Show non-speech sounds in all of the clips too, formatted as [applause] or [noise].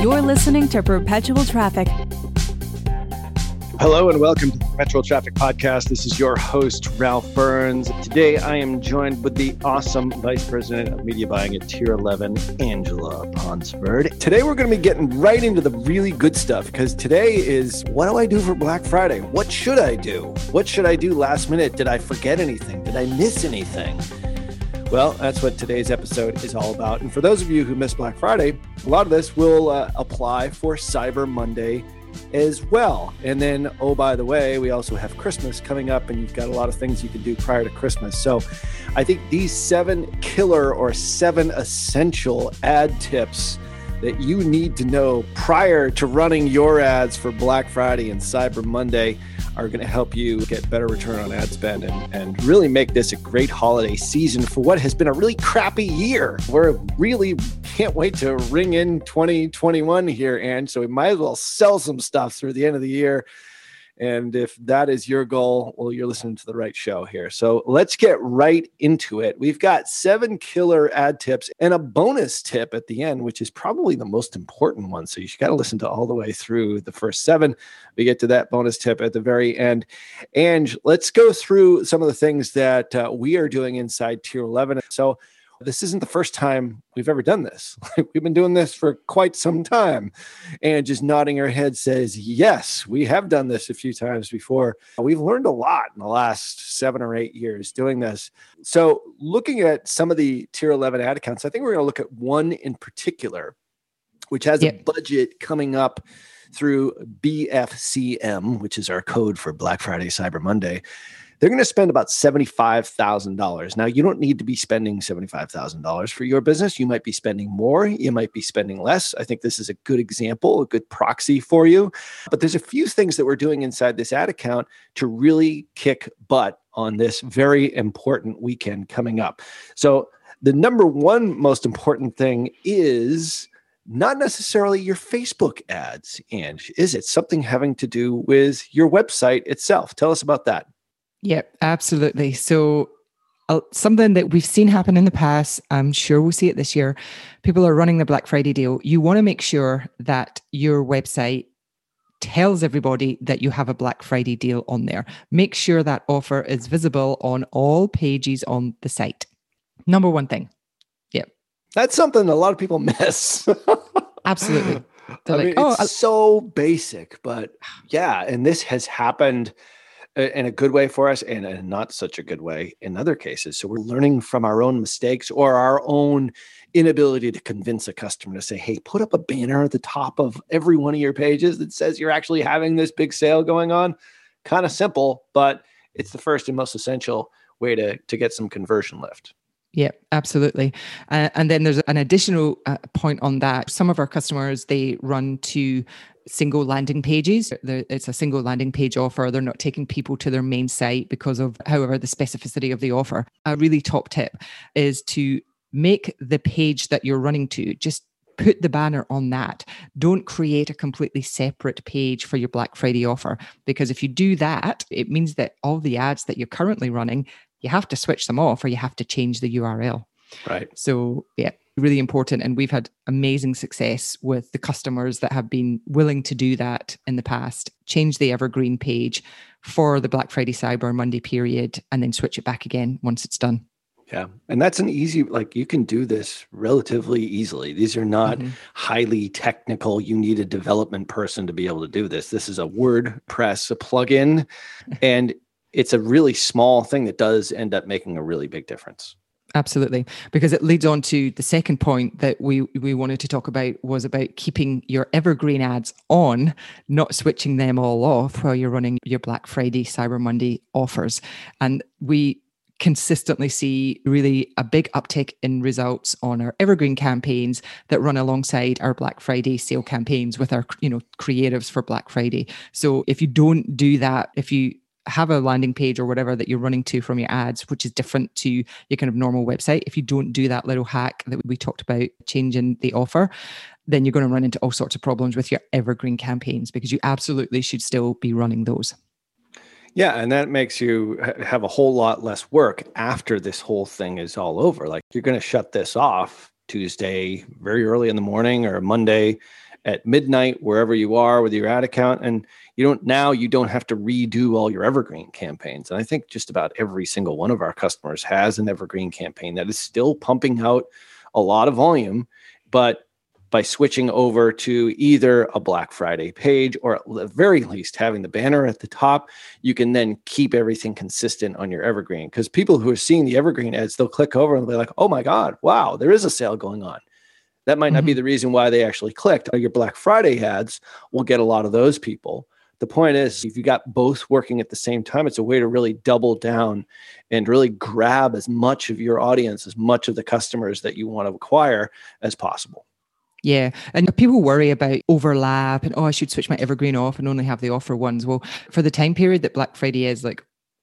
You're listening to Perpetual Traffic. Hello and welcome to the Perpetual Traffic Podcast. This is your host, Ralph Burns. Today I am joined with the awesome Vice President of Media Buying at Tier 11, Angela Ponsford. Today we're going to be getting right into the really good stuff because today is what do I do for Black Friday? What should I do? What should I do last minute? Did I forget anything? Did I miss anything? Well, that's what today's episode is all about. And for those of you who missed Black Friday, a lot of this will uh, apply for Cyber Monday as well. And then, oh, by the way, we also have Christmas coming up, and you've got a lot of things you can do prior to Christmas. So I think these seven killer or seven essential ad tips that you need to know prior to running your ads for Black Friday and Cyber Monday are going to help you get better return on ad spend and, and really make this a great holiday season for what has been a really crappy year. We're really can't wait to ring in 2021 here, and so we might as well sell some stuff through the end of the year and if that is your goal, well, you're listening to the right show here. So let's get right into it. We've got seven killer ad tips and a bonus tip at the end, which is probably the most important one. So you should got to listen to all the way through the first seven. We get to that bonus tip at the very end. And let's go through some of the things that uh, we are doing inside Tier 11. So this isn't the first time we've ever done this. [laughs] we've been doing this for quite some time. And just nodding her head says, Yes, we have done this a few times before. We've learned a lot in the last seven or eight years doing this. So, looking at some of the tier 11 ad accounts, I think we're going to look at one in particular, which has yep. a budget coming up through BFCM, which is our code for Black Friday, Cyber Monday they're going to spend about $75,000. Now, you don't need to be spending $75,000 for your business. You might be spending more, you might be spending less. I think this is a good example, a good proxy for you. But there's a few things that we're doing inside this ad account to really kick butt on this very important weekend coming up. So, the number one most important thing is not necessarily your Facebook ads. And is it something having to do with your website itself? Tell us about that. Yep, absolutely. So uh, something that we've seen happen in the past, I'm sure we'll see it this year. People are running the Black Friday deal. You want to make sure that your website tells everybody that you have a Black Friday deal on there. Make sure that offer is visible on all pages on the site. Number one thing. Yep. That's something a lot of people [laughs] miss. Absolutely. [laughs] They're I like, mean, oh, it's I- so basic, but yeah, and this has happened in a good way for us and in not such a good way in other cases. So we're learning from our own mistakes or our own inability to convince a customer to say, hey, put up a banner at the top of every one of your pages that says you're actually having this big sale going on. Kind of simple, but it's the first and most essential way to, to get some conversion lift. Yeah, absolutely. Uh, and then there's an additional uh, point on that. Some of our customers they run to single landing pages. It's a single landing page offer. They're not taking people to their main site because of, however, the specificity of the offer. A really top tip is to make the page that you're running to just put the banner on that. Don't create a completely separate page for your Black Friday offer because if you do that, it means that all the ads that you're currently running, you have to switch them off or you have to change the URL. Right. So, yeah, really important. And we've had amazing success with the customers that have been willing to do that in the past, change the evergreen page for the Black Friday, Cyber Monday period, and then switch it back again once it's done. Yeah. And that's an easy, like you can do this relatively easily. These are not mm-hmm. highly technical. You need a development person to be able to do this. This is a WordPress, a plugin, [laughs] and it's a really small thing that does end up making a really big difference. Absolutely, because it leads on to the second point that we we wanted to talk about was about keeping your evergreen ads on, not switching them all off while you're running your Black Friday, Cyber Monday offers. And we consistently see really a big uptick in results on our evergreen campaigns that run alongside our Black Friday sale campaigns with our you know creatives for Black Friday. So if you don't do that, if you have a landing page or whatever that you're running to from your ads, which is different to your kind of normal website. If you don't do that little hack that we talked about, changing the offer, then you're going to run into all sorts of problems with your evergreen campaigns because you absolutely should still be running those. Yeah, and that makes you have a whole lot less work after this whole thing is all over. Like you're going to shut this off Tuesday very early in the morning or Monday at midnight wherever you are with your ad account and you don't now you don't have to redo all your evergreen campaigns and i think just about every single one of our customers has an evergreen campaign that is still pumping out a lot of volume but by switching over to either a Black Friday page or at the very least having the banner at the top, you can then keep everything consistent on your evergreen. Because people who are seeing the evergreen ads, they'll click over and be like, oh my God, wow, there is a sale going on. That might not mm-hmm. be the reason why they actually clicked. Your Black Friday ads will get a lot of those people the point is if you got both working at the same time it's a way to really double down and really grab as much of your audience as much of the customers that you want to acquire as possible yeah. And people worry about overlap and, oh, I should switch my evergreen off and only have the offer ones. Well, for the time period that Black Friday is, like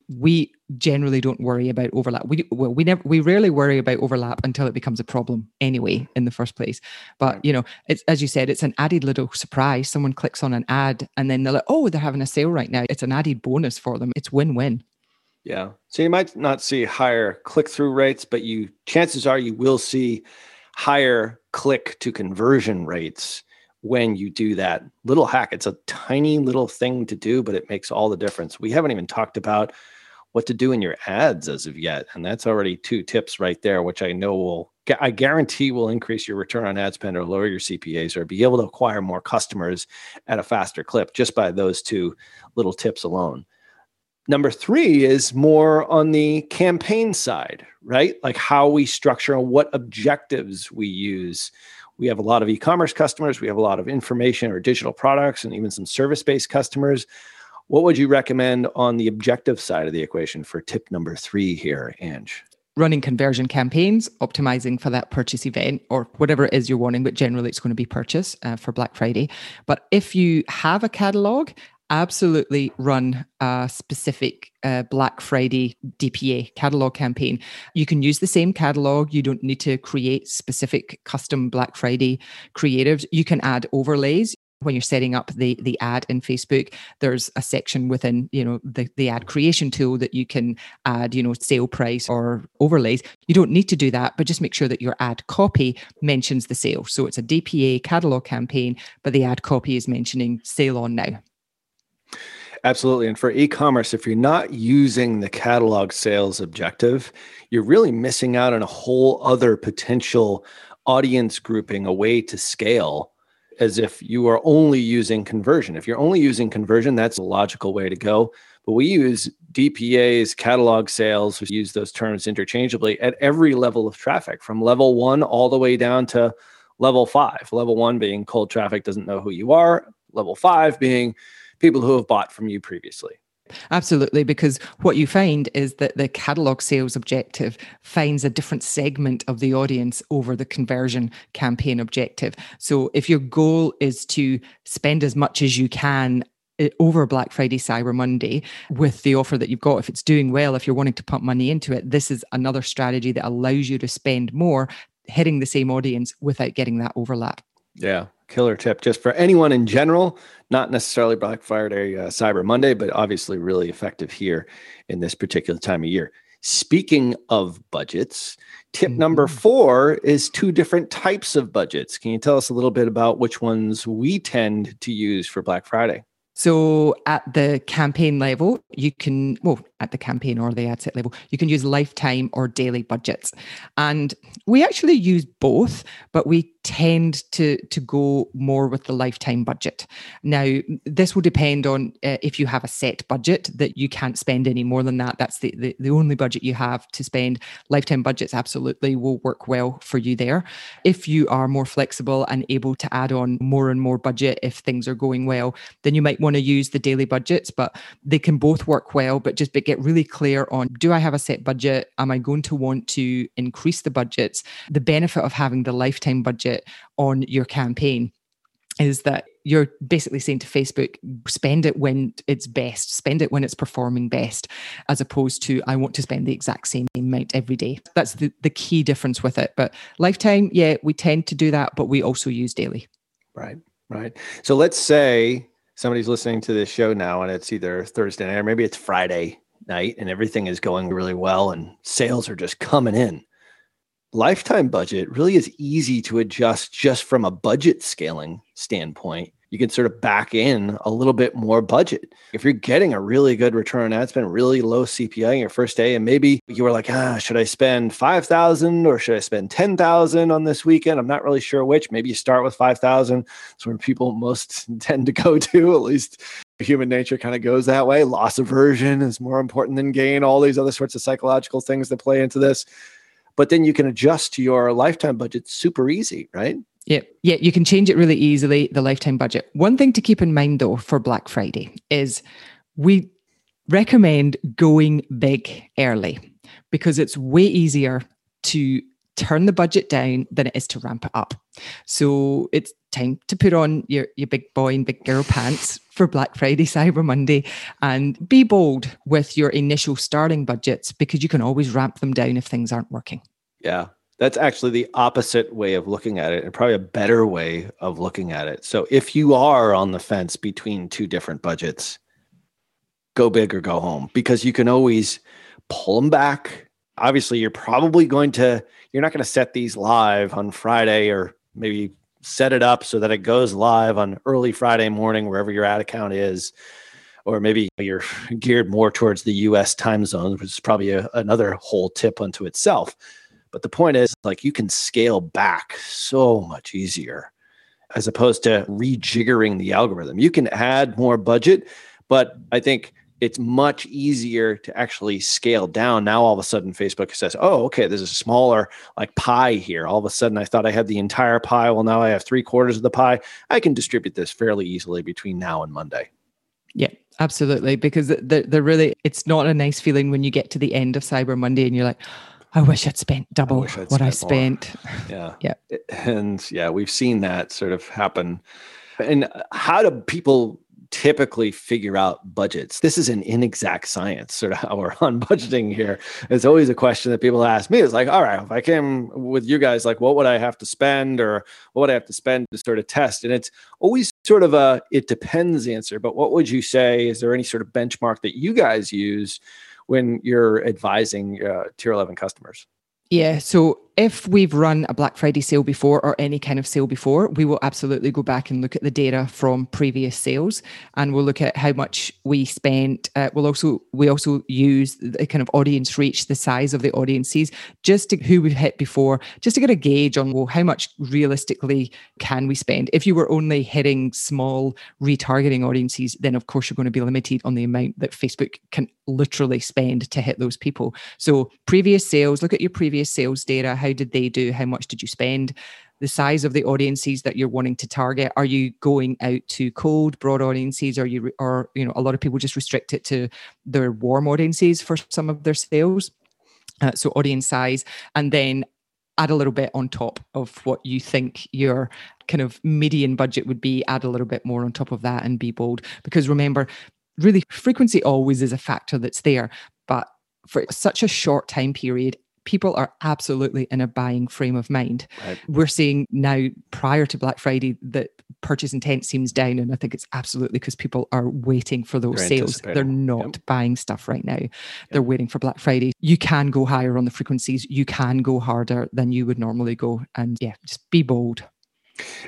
we generally don't worry about overlap. We well, we never we rarely worry about overlap until it becomes a problem anyway in the first place. But you know, it's as you said, it's an added little surprise. Someone clicks on an ad and then they're like, oh, they're having a sale right now. It's an added bonus for them. It's win-win. Yeah. So you might not see higher click-through rates, but you chances are you will see higher click to conversion rates when you do that little hack. It's a tiny little thing to do, but it makes all the difference. We haven't even talked about what to do in your ads as of yet. And that's already two tips right there, which I know will, I guarantee will increase your return on ad spend or lower your CPAs or be able to acquire more customers at a faster clip just by those two little tips alone. Number three is more on the campaign side, right? Like how we structure and what objectives we use. We have a lot of e commerce customers, we have a lot of information or digital products, and even some service based customers. What would you recommend on the objective side of the equation for tip number three here, Ange? Running conversion campaigns, optimizing for that purchase event or whatever it is you're wanting, but generally it's going to be purchase uh, for Black Friday. But if you have a catalog, absolutely run a specific uh, Black Friday DPA catalog campaign. You can use the same catalog. You don't need to create specific custom Black Friday creatives. You can add overlays when you're setting up the the ad in Facebook, there's a section within you know the the ad creation tool that you can add you know sale price or overlays. You don't need to do that, but just make sure that your ad copy mentions the sale. So it's a DPA catalog campaign, but the ad copy is mentioning sale on now. Absolutely. And for e commerce, if you're not using the catalog sales objective, you're really missing out on a whole other potential audience grouping, a way to scale as if you are only using conversion. If you're only using conversion, that's a logical way to go. But we use DPAs, catalog sales, we use those terms interchangeably at every level of traffic, from level one all the way down to level five. Level one being cold traffic doesn't know who you are, level five being people who have bought from you previously. Absolutely, because what you find is that the catalog sales objective finds a different segment of the audience over the conversion campaign objective. So, if your goal is to spend as much as you can eh, over Black Friday, Cyber Monday with the offer that you've got, if it's doing well, if you're wanting to pump money into it, this is another strategy that allows you to spend more hitting the same audience without getting that overlap. Yeah, killer tip just for anyone in general, not necessarily Black Friday, uh, Cyber Monday, but obviously really effective here in this particular time of year. Speaking of budgets, tip mm-hmm. number four is two different types of budgets. Can you tell us a little bit about which ones we tend to use for Black Friday? So at the campaign level, you can, well, at the campaign or the ad set level. You can use lifetime or daily budgets. And we actually use both, but we tend to to go more with the lifetime budget. Now, this will depend on uh, if you have a set budget that you can't spend any more than that. That's the, the the only budget you have to spend. Lifetime budgets absolutely will work well for you there. If you are more flexible and able to add on more and more budget if things are going well, then you might want to use the daily budgets, but they can both work well. But just get really clear on do I have a set budget? Am I going to want to increase the budgets? The benefit of having the lifetime budget on your campaign is that you're basically saying to Facebook, spend it when it's best, spend it when it's performing best, as opposed to I want to spend the exact same amount every day. That's the, the key difference with it. But lifetime, yeah, we tend to do that, but we also use daily. Right, right. So let's say somebody's listening to this show now and it's either Thursday night or maybe it's Friday night and everything is going really well and sales are just coming in lifetime budget really is easy to adjust just from a budget scaling standpoint. You can sort of back in a little bit more budget. If you're getting a really good return on ad spend, really low CPI in your first day, and maybe you were like, ah, should I spend 5,000 or should I spend 10,000 on this weekend? I'm not really sure which. Maybe you start with 5,000. It's where people most [laughs] tend to go to, at least human nature kind of goes that way. Loss aversion is more important than gain, all these other sorts of psychological things that play into this but then you can adjust to your lifetime budget super easy, right? Yeah, yeah, you can change it really easily, the lifetime budget. One thing to keep in mind though for Black Friday is we recommend going big early because it's way easier to turn the budget down than it is to ramp it up. So it's time to put on your, your big boy and big girl pants for Black Friday, Cyber Monday, and be bold with your initial starting budgets because you can always ramp them down if things aren't working. Yeah. That's actually the opposite way of looking at it, and probably a better way of looking at it. So, if you are on the fence between two different budgets, go big or go home because you can always pull them back. Obviously, you're probably going to, you're not going to set these live on Friday or maybe set it up so that it goes live on early Friday morning, wherever your ad account is. Or maybe you're [laughs] geared more towards the US time zone, which is probably a, another whole tip unto itself. But the point is, like, you can scale back so much easier as opposed to rejiggering the algorithm. You can add more budget, but I think it's much easier to actually scale down. Now, all of a sudden, Facebook says, oh, okay, there's a smaller like pie here. All of a sudden, I thought I had the entire pie. Well, now I have three quarters of the pie. I can distribute this fairly easily between now and Monday. Yeah, absolutely. Because they're, they're really, it's not a nice feeling when you get to the end of Cyber Monday and you're like, I wish I'd spent double I I'd what spent I spent. More. [laughs] Yeah. Yeah. And yeah, we've seen that sort of happen. And how do people typically figure out budgets. This is an inexact science, sort of how we're [laughs] on budgeting here. It's always a question that people ask me. It's like, all right, if I came with you guys, like, what would I have to spend or what would I have to spend to sort of test? And it's always sort of a it depends answer. But what would you say? Is there any sort of benchmark that you guys use when you're advising uh, tier 11 customers? Yeah. So if we've run a Black Friday sale before or any kind of sale before, we will absolutely go back and look at the data from previous sales, and we'll look at how much we spent. Uh, we'll also we also use the kind of audience reach, the size of the audiences, just to who we've hit before, just to get a gauge on well how much realistically can we spend. If you were only hitting small retargeting audiences, then of course you're going to be limited on the amount that Facebook can literally spend to hit those people. So previous sales, look at your previous sales data how did they do? How much did you spend? The size of the audiences that you're wanting to target. Are you going out to cold, broad audiences? Are you, or you know, a lot of people just restrict it to their warm audiences for some of their sales. Uh, so audience size, and then add a little bit on top of what you think your kind of median budget would be add a little bit more on top of that and be bold because remember really frequency always is a factor that's there but for such a short time period people are absolutely in a buying frame of mind. Right. We're seeing now, prior to Black Friday, that purchase intent seems down. And I think it's absolutely because people are waiting for those They're sales. They're not yep. buying stuff right now. Yep. They're waiting for Black Friday. You can go higher on the frequencies. You can go harder than you would normally go. And yeah, just be bold.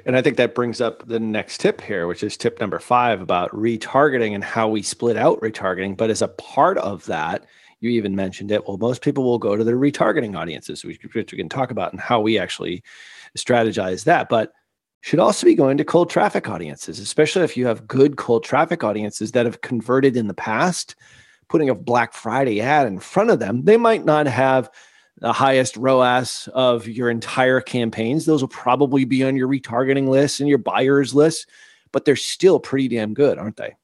And I think that brings up the next tip here, which is tip number five about retargeting and how we split out retargeting. But as a part of that, you even mentioned it. Well, most people will go to their retargeting audiences, which we can talk about and how we actually strategize that. But should also be going to cold traffic audiences, especially if you have good cold traffic audiences that have converted in the past. Putting a Black Friday ad in front of them, they might not have the highest ROAS of your entire campaigns. Those will probably be on your retargeting list and your buyers list, but they're still pretty damn good, aren't they?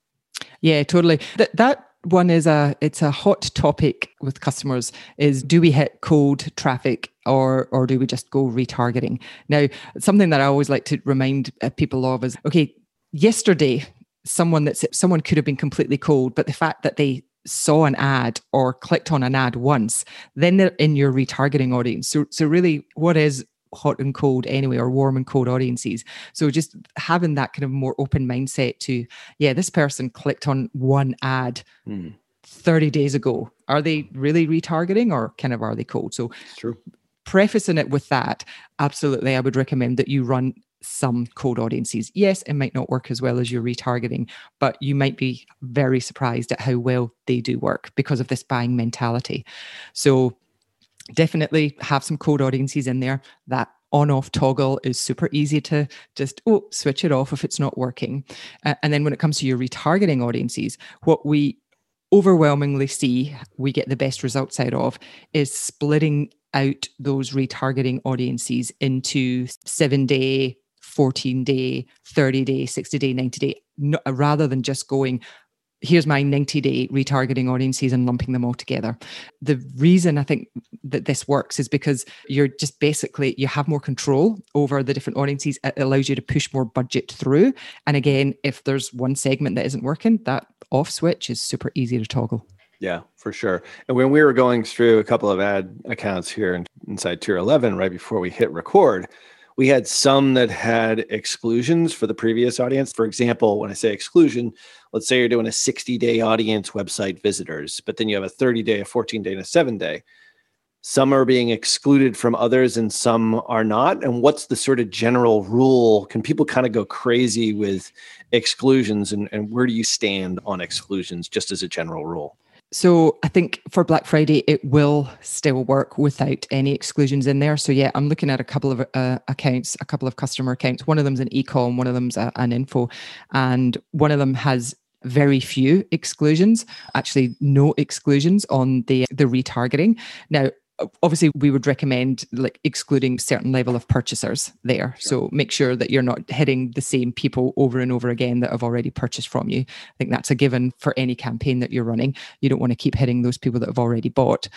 Yeah, totally. That that one is a it's a hot topic with customers is do we hit cold traffic or or do we just go retargeting? Now something that i always like to remind uh, people of is okay yesterday someone that's someone could have been completely cold but the fact that they saw an ad or clicked on an ad once then they're in your retargeting audience. So so really what is hot and cold anyway or warm and cold audiences. So just having that kind of more open mindset to yeah this person clicked on one ad mm. 30 days ago. Are they really retargeting or kind of are they cold? So true. prefacing it with that absolutely i would recommend that you run some cold audiences. Yes it might not work as well as your retargeting but you might be very surprised at how well they do work because of this buying mentality. So definitely have some cold audiences in there. That on off toggle is super easy to just oh switch it off if it's not working. Uh, and then when it comes to your retargeting audiences, what we overwhelmingly see we get the best results out of is splitting out those retargeting audiences into seven day 14 day 30 day 60 day 90 day no, rather than just going here's my 90 day retargeting audiences and lumping them all together. The reason I think that this works is because you're just basically you have more control over the different audiences. It allows you to push more budget through. And again, if there's one segment that isn't working, that off switch is super easy to toggle. Yeah, for sure. And when we were going through a couple of ad accounts here inside Tier 11 right before we hit record, we had some that had exclusions for the previous audience. For example, when I say exclusion, let's say you're doing a 60 day audience website visitors, but then you have a 30 day, a 14 day, and a seven day. Some are being excluded from others and some are not. And what's the sort of general rule? Can people kind of go crazy with exclusions? And, and where do you stand on exclusions just as a general rule? So I think for Black Friday, it will still work without any exclusions in there. So yeah, I'm looking at a couple of uh, accounts, a couple of customer accounts. One of them's an ecom, one of them's a, an info, and one of them has very few exclusions actually no exclusions on the the retargeting now obviously we would recommend like excluding certain level of purchasers there. Sure. so make sure that you're not hitting the same people over and over again that have already purchased from you. I think that's a given for any campaign that you're running. You don't want to keep hitting those people that have already bought.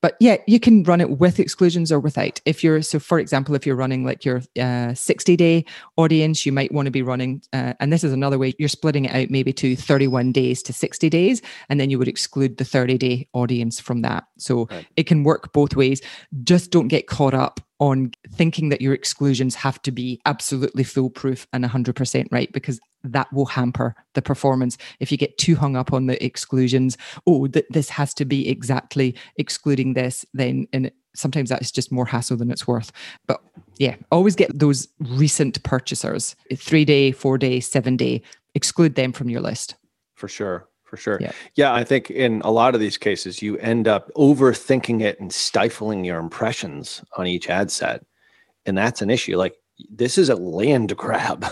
But yeah you can run it with exclusions or without. If you're so for example if you're running like your uh, 60 day audience you might want to be running uh, and this is another way you're splitting it out maybe to 31 days to 60 days and then you would exclude the 30 day audience from that. So right. it can work both both ways. Just don't get caught up on thinking that your exclusions have to be absolutely foolproof and 100% right because that will hamper the performance. If you get too hung up on the exclusions oh that this has to be exactly excluding this then and sometimes that's just more hassle than it's worth. But yeah always get those recent purchasers. 3 day 4 day 7 day exclude them from your list. For sure for sure. Yeah. yeah, I think in a lot of these cases, you end up overthinking it and stifling your impressions on each ad set. And that's an issue. Like, this is a land [laughs] grab,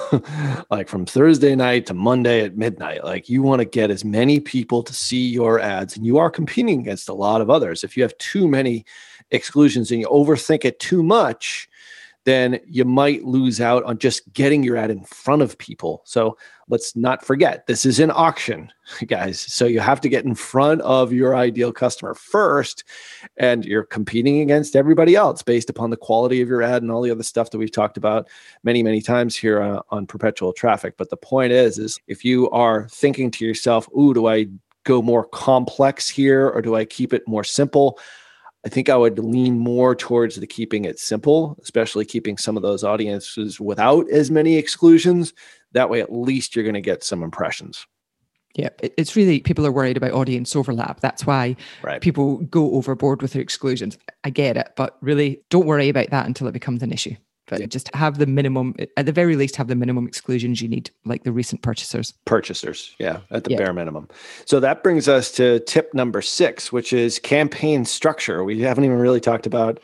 like from Thursday night to Monday at midnight. Like, you want to get as many people to see your ads, and you are competing against a lot of others. If you have too many exclusions and you overthink it too much, then you might lose out on just getting your ad in front of people. So let's not forget this is an auction, [laughs] guys. So you have to get in front of your ideal customer first, and you're competing against everybody else based upon the quality of your ad and all the other stuff that we've talked about many, many times here uh, on perpetual traffic. But the point is, is if you are thinking to yourself, "Ooh, do I go more complex here, or do I keep it more simple?" I think I would lean more towards the keeping it simple, especially keeping some of those audiences without as many exclusions. That way, at least you're going to get some impressions. Yeah, it's really people are worried about audience overlap. That's why right. people go overboard with their exclusions. I get it, but really don't worry about that until it becomes an issue. But yeah. just have the minimum, at the very least, have the minimum exclusions you need, like the recent purchasers. Purchasers, yeah, at the yeah. bare minimum. So that brings us to tip number six, which is campaign structure. We haven't even really talked about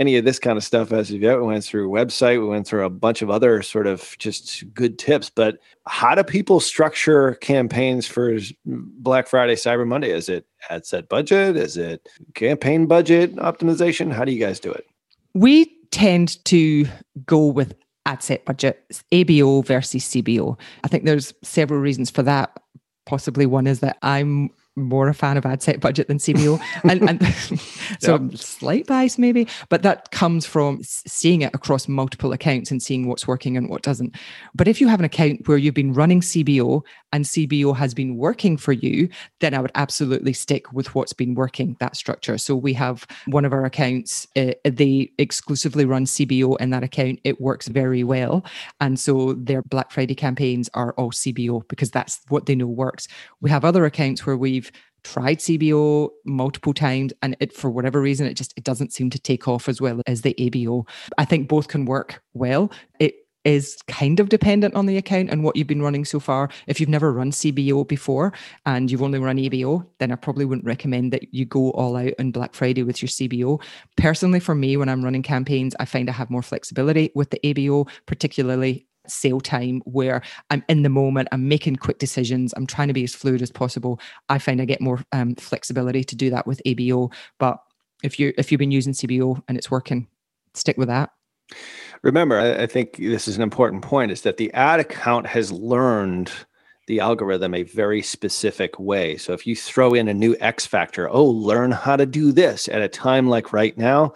any of this kind of stuff as of yet. We went through website, we went through a bunch of other sort of just good tips. But how do people structure campaigns for Black Friday, Cyber Monday? Is it ad set budget? Is it campaign budget optimization? How do you guys do it? We tend to go with ad set budget, ABO versus CBO. I think there's several reasons for that. Possibly one is that I'm more a fan of ad set budget than CBO. [laughs] and, and [laughs] so yep. slight bias maybe, but that comes from seeing it across multiple accounts and seeing what's working and what doesn't. But if you have an account where you've been running CBO and CBO has been working for you, then I would absolutely stick with what's been working, that structure. So we have one of our accounts, uh, they exclusively run CBO in that account. It works very well. And so their Black Friday campaigns are all CBO because that's what they know works. We have other accounts where we've tried CBO multiple times and it for whatever reason it just it doesn't seem to take off as well as the ABO. I think both can work well. It is kind of dependent on the account and what you've been running so far. If you've never run CBO before and you've only run ABO, then I probably wouldn't recommend that you go all out on Black Friday with your CBO. Personally, for me, when I'm running campaigns, I find I have more flexibility with the ABO, particularly sale time where I'm in the moment, I'm making quick decisions, I'm trying to be as fluid as possible. I find I get more um, flexibility to do that with ABO. But if you if you've been using CBO and it's working, stick with that. Remember, I think this is an important point: is that the ad account has learned the algorithm a very specific way. So if you throw in a new X factor, oh, learn how to do this at a time like right now,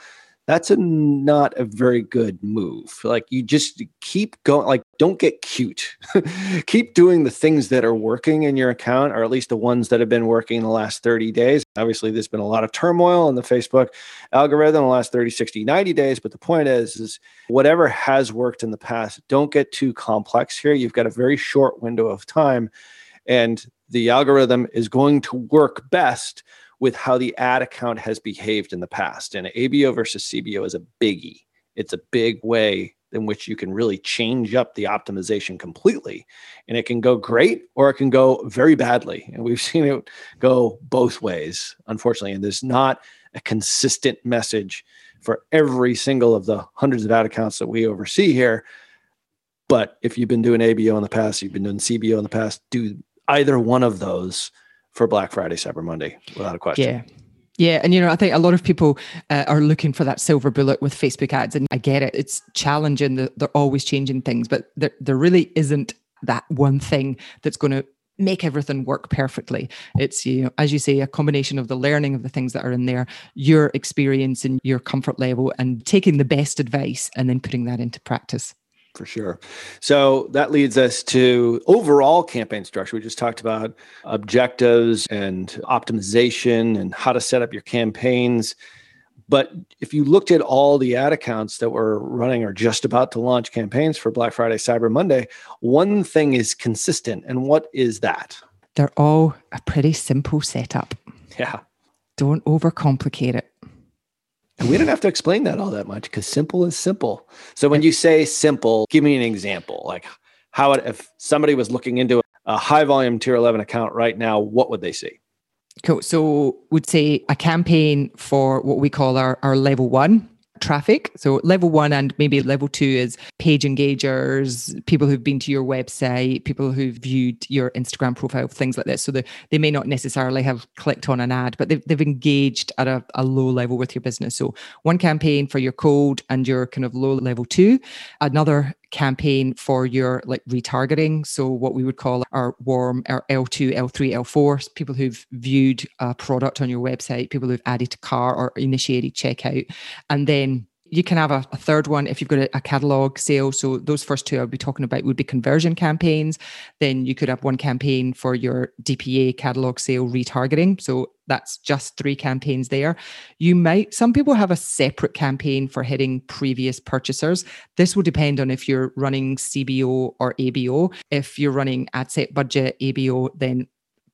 that's a not a very good move. Like you just keep going, like don't get cute. [laughs] keep doing the things that are working in your account, or at least the ones that have been working the last 30 days. Obviously, there's been a lot of turmoil in the Facebook algorithm in the last 30, 60, 90 days. But the point is, is whatever has worked in the past, don't get too complex here. You've got a very short window of time. And the algorithm is going to work best with how the ad account has behaved in the past. And ABO versus CBO is a biggie. It's a big way in which you can really change up the optimization completely. And it can go great or it can go very badly. And we've [laughs] seen it go both ways, unfortunately. And there's not a consistent message for every single of the hundreds of ad accounts that we oversee here. But if you've been doing ABO in the past, you've been doing CBO in the past, do either one of those for Black Friday, Cyber Monday, without a question. Yeah. Yeah, and you know, I think a lot of people uh, are looking for that silver bullet with Facebook ads, and I get it. It's challenging; they're always changing things, but there, there really isn't that one thing that's going to make everything work perfectly. It's you know, as you say, a combination of the learning of the things that are in there, your experience and your comfort level, and taking the best advice and then putting that into practice for sure. So that leads us to overall campaign structure. We just talked about objectives and optimization and how to set up your campaigns. But if you looked at all the ad accounts that were running or just about to launch campaigns for Black Friday, Cyber Monday, one thing is consistent. And what is that? They're all a pretty simple setup. Yeah. Don't overcomplicate it. And we don't have to explain that all that much because simple is simple. So when you say simple, give me an example. Like how it, if somebody was looking into a high volume tier 11 account right now, what would they see? Cool. So would say a campaign for what we call our, our level one traffic. So level one and maybe level two is page engagers, people who've been to your website, people who've viewed your Instagram profile, things like this. So they, they may not necessarily have clicked on an ad, but they've, they've engaged at a, a low level with your business. So one campaign for your code and your kind of low level two, another campaign for your like retargeting. So what we would call our warm our L2, L3, L4, people who've viewed a product on your website, people who've added to car or initiated checkout. And then you can have a, a, third one if you've got a, a, catalog sale. So those first two I'll be talking about would be conversion campaigns. Then you could have one campaign for your DPA catalog sale retargeting. So that's just three campaigns there. You might, some people have a separate campaign for hitting previous purchasers. This will depend on if you're running CBO or ABO. If you're running ad set budget ABO, then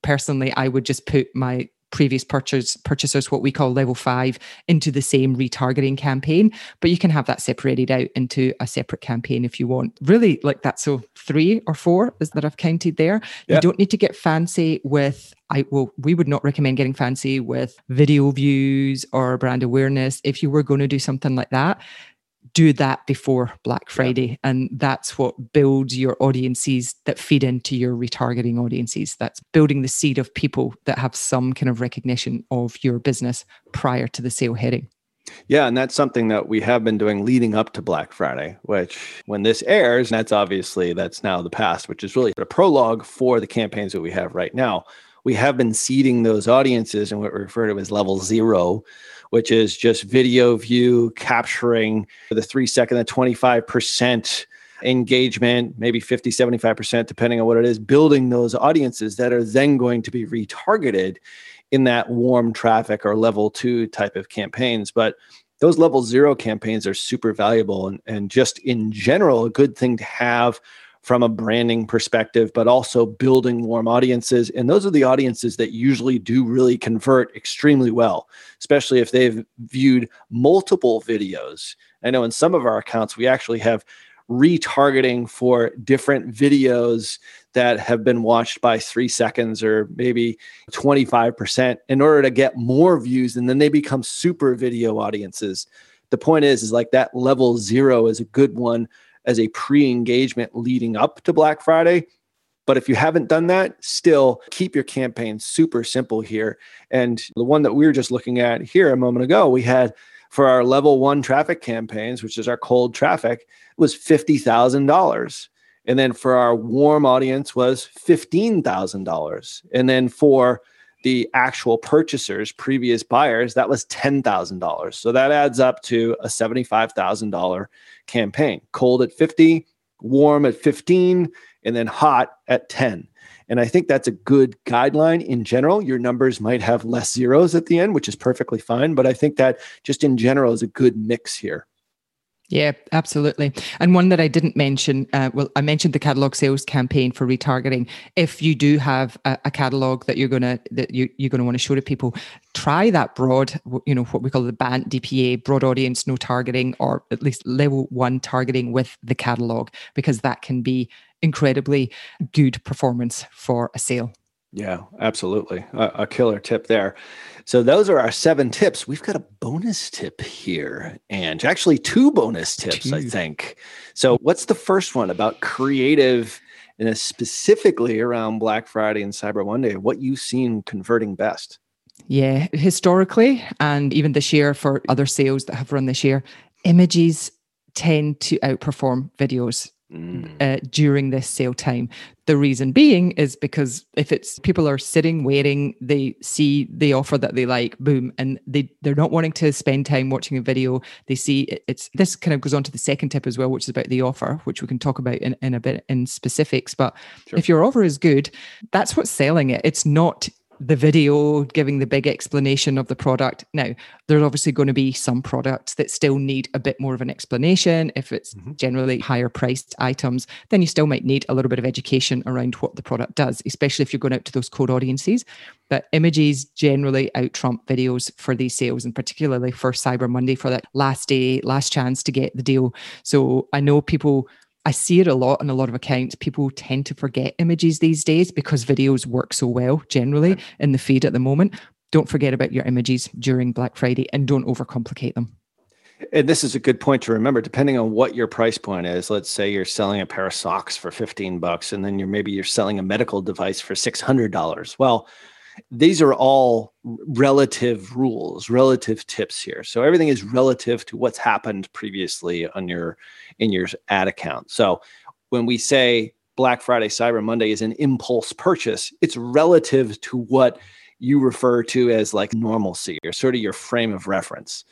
personally, I would just put my previous purchase, purchasers, what we call level five, into the same retargeting campaign. But you can have that separated out into a separate campaign if you want. Really, like that. So three or four is that I've counted there. You don't need to get fancy with I well, we would not recommend getting fancy with video views or brand awareness. If you were going to do something like that, do that before Black Friday. Yeah. And that's what builds your audiences that feed into your retargeting audiences. That's building the seed of people that have some kind of recognition of your business prior to the sale heading. Yeah, and that's something that we have been doing leading up to Black Friday, which when this airs, that's obviously that's now the past, which is really a prologue for the campaigns that we have right now. We have been seeding those audiences in what we refer to as level zero, which is just video view capturing the three second, the 25% engagement, maybe 50, 75%, depending on what it is, building those audiences that are then going to be retargeted in that warm traffic or level two type of campaigns. But those level zero campaigns are super valuable and, and just in general, a good thing to have from a branding perspective, but also building warm audiences. And those are the audiences that usually do really convert extremely well, especially if they've viewed multiple videos. I know in some of our accounts, we actually have retargeting for different videos that have been watched by three seconds or maybe 25% in order to get more views. And then they become super video audiences. The point is, is like that level zero is a good one as a pre engagement leading up to Black Friday. But if you haven't done that, still keep your campaign super simple here. And the one that we were just looking at here a moment ago, we had for our level one traffic campaigns, which is our cold traffic, was $50,000. And then for our warm audience was $15,000. And then for the actual purchasers, previous buyers, that was $10,000. So that adds up to a $75,000 campaign. Cold at 50, warm at 15, and then hot at 10. And I think that's a good guideline in general. Your numbers might have less zeros at the end, which is perfectly fine. But I think that just in general is a good mix here. Yeah, absolutely. And one that I didn't mention, uh, well, I mentioned the catalog sales campaign for retargeting. If you do have a, a catalog that you're gonna that you, you're gonna want to show to people, try that broad, you know, what we call the BANT DPA, broad audience, no targeting, or at least level one targeting with the catalog, because that can be incredibly good performance for a sale. Yeah, absolutely. A, a, killer tip there. So, those are our seven tips. We've got a bonus tip here, and actually, two bonus tips, two. I think. So, what's the first one about creative and specifically around Black Friday and Cyber Monday? What you've seen converting best? Yeah, historically, and even this year for other sales that have run this year, images tend to outperform videos Mm. Uh, during this sale time. The reason being is because if it's people are sitting waiting, they see the offer that they like, boom, and they they're not wanting to spend time watching a video. They see it, it's this kind of goes on to the second tip as well, which is about the offer, which we can talk about in, in a bit in specifics. But sure. if your offer is good, that's what's selling it. It's not the video giving the big explanation of the product. Now, there's obviously going to be some products that still need a bit more of an explanation. If it's mm-hmm. generally higher priced items, then you still might need a little bit of education around what the product does, especially if you're going out to those core audiences. But images generally out trump videos for these sales, and particularly for Cyber Monday for that last day, last chance to get the deal. So I know people I see it a lot in a lot of accounts. People tend to forget images these days because videos work so well generally in the feed at the moment. Don't forget about your images during Black Friday and don't overcomplicate them. And this is a good point to remember depending on what your price point is. Let's say you're selling a pair of socks for 15 bucks and then you're maybe you're selling a medical device for $600. Well, these are all relative rules relative tips here. So everything is relative to what's happened previously on your in your ad account. So when we say black friday cyber monday is an impulse purchase it's relative to what you refer to as like normalcy or sort of your frame of reference.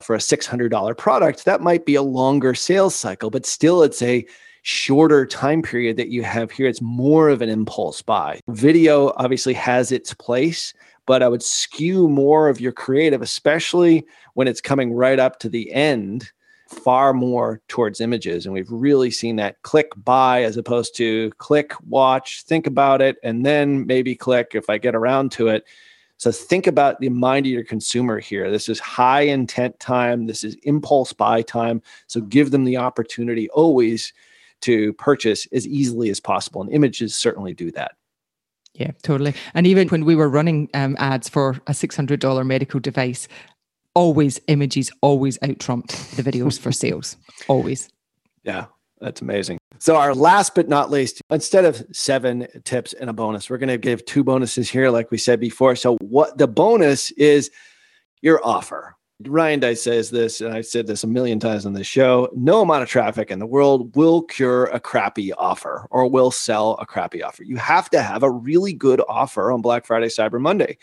For a $600 product that might be a longer sales cycle but still it's a shorter time period that you have here, it's more of an impulse buy. Video obviously has its place, but I would skew more of your creative, especially when it's coming right up to the end, far more towards images. And we've really seen that click buy as opposed to click, watch, think about it, and then maybe click if I get around to it. So think about the mind of your consumer here. This is high intent time. This is impulse buy time. So give them the opportunity always to purchase as easily as possible. And images certainly do that. Yeah, totally. And even when we were running um, ads for a $600 medical device, always images always out trumped the videos for [laughs] sales. Always. Yeah, that's amazing. So, our last but not least, instead of seven tips and a bonus, we're going to give two bonuses here, like we said before. So, what the bonus is your offer. Ryan Deiss says this, and I've said this a million times on this show no amount of traffic in the world will cure a crappy offer or will sell a crappy offer. You have to have a really good offer on Black Friday, Cyber Monday.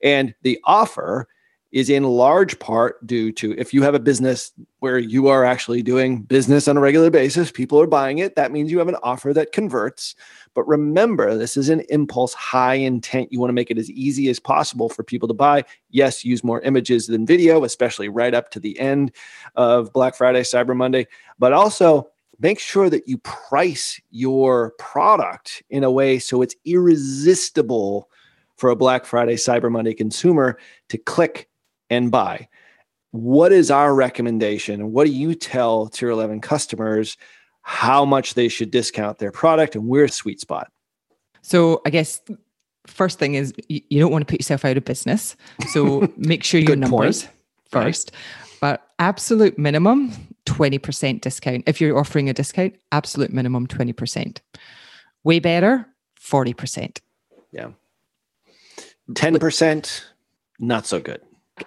And the offer is in large part due to if you have a business where you are actually doing business on a regular basis, people are buying it. That means you have an offer that converts. But remember, this is an impulse high intent. You want to make it as easy as possible for people to buy. Yes, use more images than video, especially right up to the end of Black Friday, Cyber Monday, but also make sure that you price your product in a way so it's irresistible for a Black Friday, Cyber Monday consumer to click and buy. What is our recommendation? What do you tell tier 11 customers how much they should discount their product and where's sweet spot? So, I guess first thing is you don't want to put yourself out of business. So, [laughs] make sure your numbers point. first. Right. But absolute minimum 20% discount. If you're offering a discount, absolute minimum 20%. Way better, 40%. Yeah. 10%, not so good.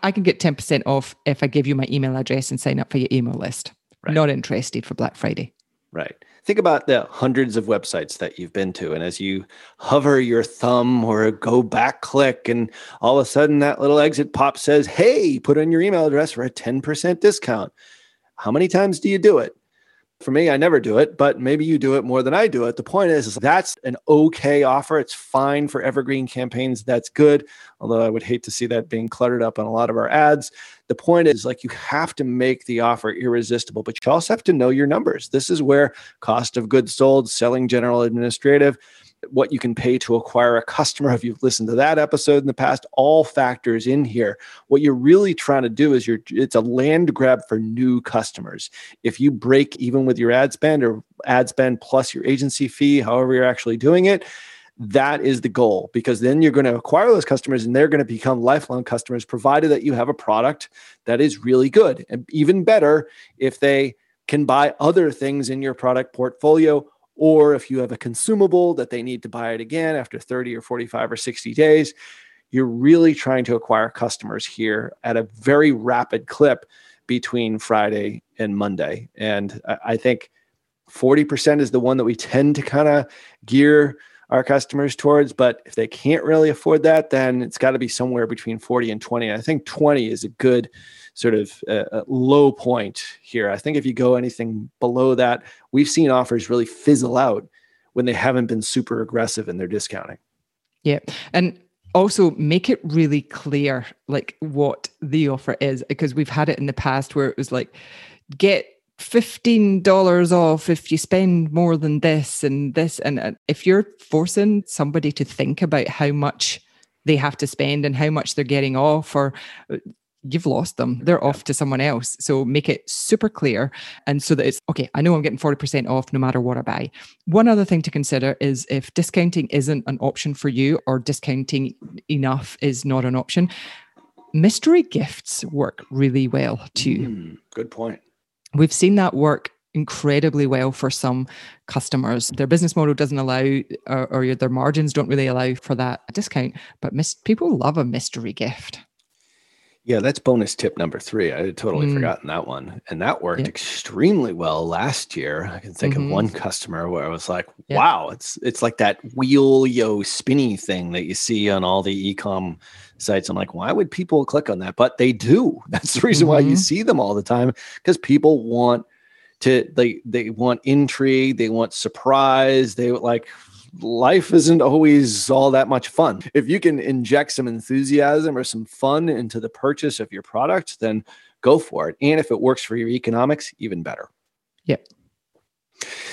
I can get 10% off if I give you my email address and sign up for your email list. Right. Not interested for Black Friday. Right. Think about the hundreds of websites that you've been to. And as you hover your thumb or go back click, and all of a sudden that little exit pop says, Hey, put in your email address for a 10% discount. How many times do you do it? For me, I never do it, but maybe you do it more than I do it. The point is, is that's an okay offer. It's fine for evergreen campaigns. That's good. Although I would hate to see that being cluttered up on a lot of our ads. The point is, like, you have to make the offer irresistible, but you also have to know your numbers. This is where cost of goods sold, selling general administrative, what you can pay to acquire a customer. [laughs] If you've listened to that episode in the past all factors in here. What you're really trying to do is you're it's a land grab for new customers. If you break even with your ad spend or ad spend plus your agency fee however you're actually doing it that is the goal because then you're going to acquire those customers and they're going to become lifelong customers provided that you have a product that is really good. And even better if they can buy other things in your product portfolio or if you have a consumable that they need to buy it again after 30 or 45 or 60 days, you're really trying to acquire customers here at a very rapid clip between Friday and Monday. And I think 40% is the one that we tend to kind of gear our customers towards. But if they can't really afford that, then it's got to be somewhere between 40 and 20. I think 20 is a good sort of uh, low point here. I think if you go anything below that, we've seen offers really fizzle out when they haven't been super aggressive in their discounting. Yeah. And also make it really clear like what the offer is because we've had it in the past where it was like get $15 off if you spend more than this and this and if you're forcing somebody to think about how much they have to spend and how much they're getting off or uh, you've lost them. They're off to someone else. So make it super clear. And so that it's okay, I know I'm getting 40% off no matter what I buy. One other thing to consider is if discounting isn't an option for you or discounting enough is not an option, mystery gifts work really well too. Mm, good point. We've seen that work incredibly well for some customers. Their business model doesn't allow, or, or their margins don't really allow for that discount, but mis- people love a mystery gift. Yeah, that's bonus tip number three. I had totally mm. forgotten that one. And that worked extremely well last year. I can think mm-hmm. of one customer where I was like, wow, it's it's like that wheel yo spinny thing that you see on all the ecom sites. I'm like, why would people click on that? But they do. [laughs] That's the reason mm-hmm. why you mm-hmm. see them all the time because people want to they they want intrigue, they want surprise, they like life isn't always all that much fun. If you can inject some enthusiasm or some fun into the purchase of your product, then go for it. And if it works for your economics, even better. Yep.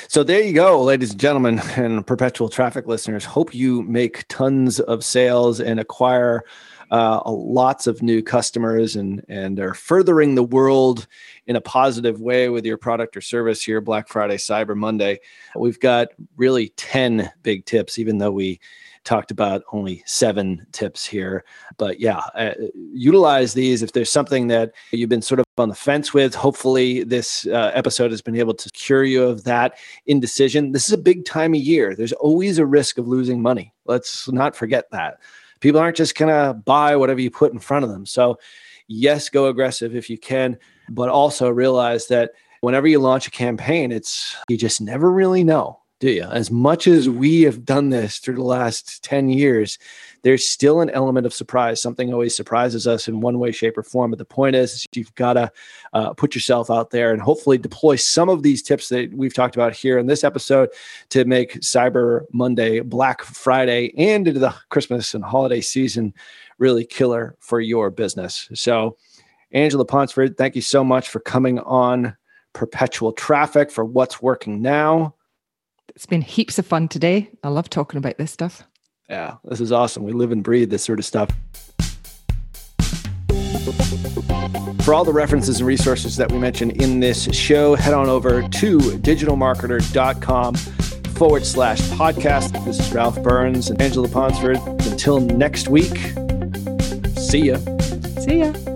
So there you go, ladies and gentlemen, and perpetual traffic listeners. Hope you make tons of sales and acquire uh, lots of new customers and and are furthering the world in a positive way with your product or service here Black Friday Cyber Monday. We've got really 10 big tips even though we talked about only seven tips here. But yeah, uh, utilize these if there's something that you've been sort of on the fence with. Hopefully, this uh, episode has been able to cure you of that indecision. This is a big time of year. There's always a risk of losing money. Let's not forget that. People aren't just going to buy whatever you put in front of them. So, yes, go aggressive if you can, but also realize that whenever you launch a campaign, it's you just never really know do you? As much as we have done this through the last 10 years, there's still an element of surprise. Something always surprises us in one way, shape, or form. But the point is, is you've got to uh, put yourself out there and hopefully deploy some of these tips that we've talked about here in this episode to make Cyber Monday, Black Friday, and into the Christmas and holiday season really killer for your business. So, Angela Ponsford, thank you so much for coming on Perpetual Traffic for what's working now. It's been heaps of fun today. I love talking about this stuff. Yeah, this is awesome. We live and breathe this sort of stuff. For all the references and resources that we mentioned in this show, head on over to digitalmarketer.com forward slash podcast. This is Ralph Burns and Angela Ponsford. Until next week, see ya. See ya.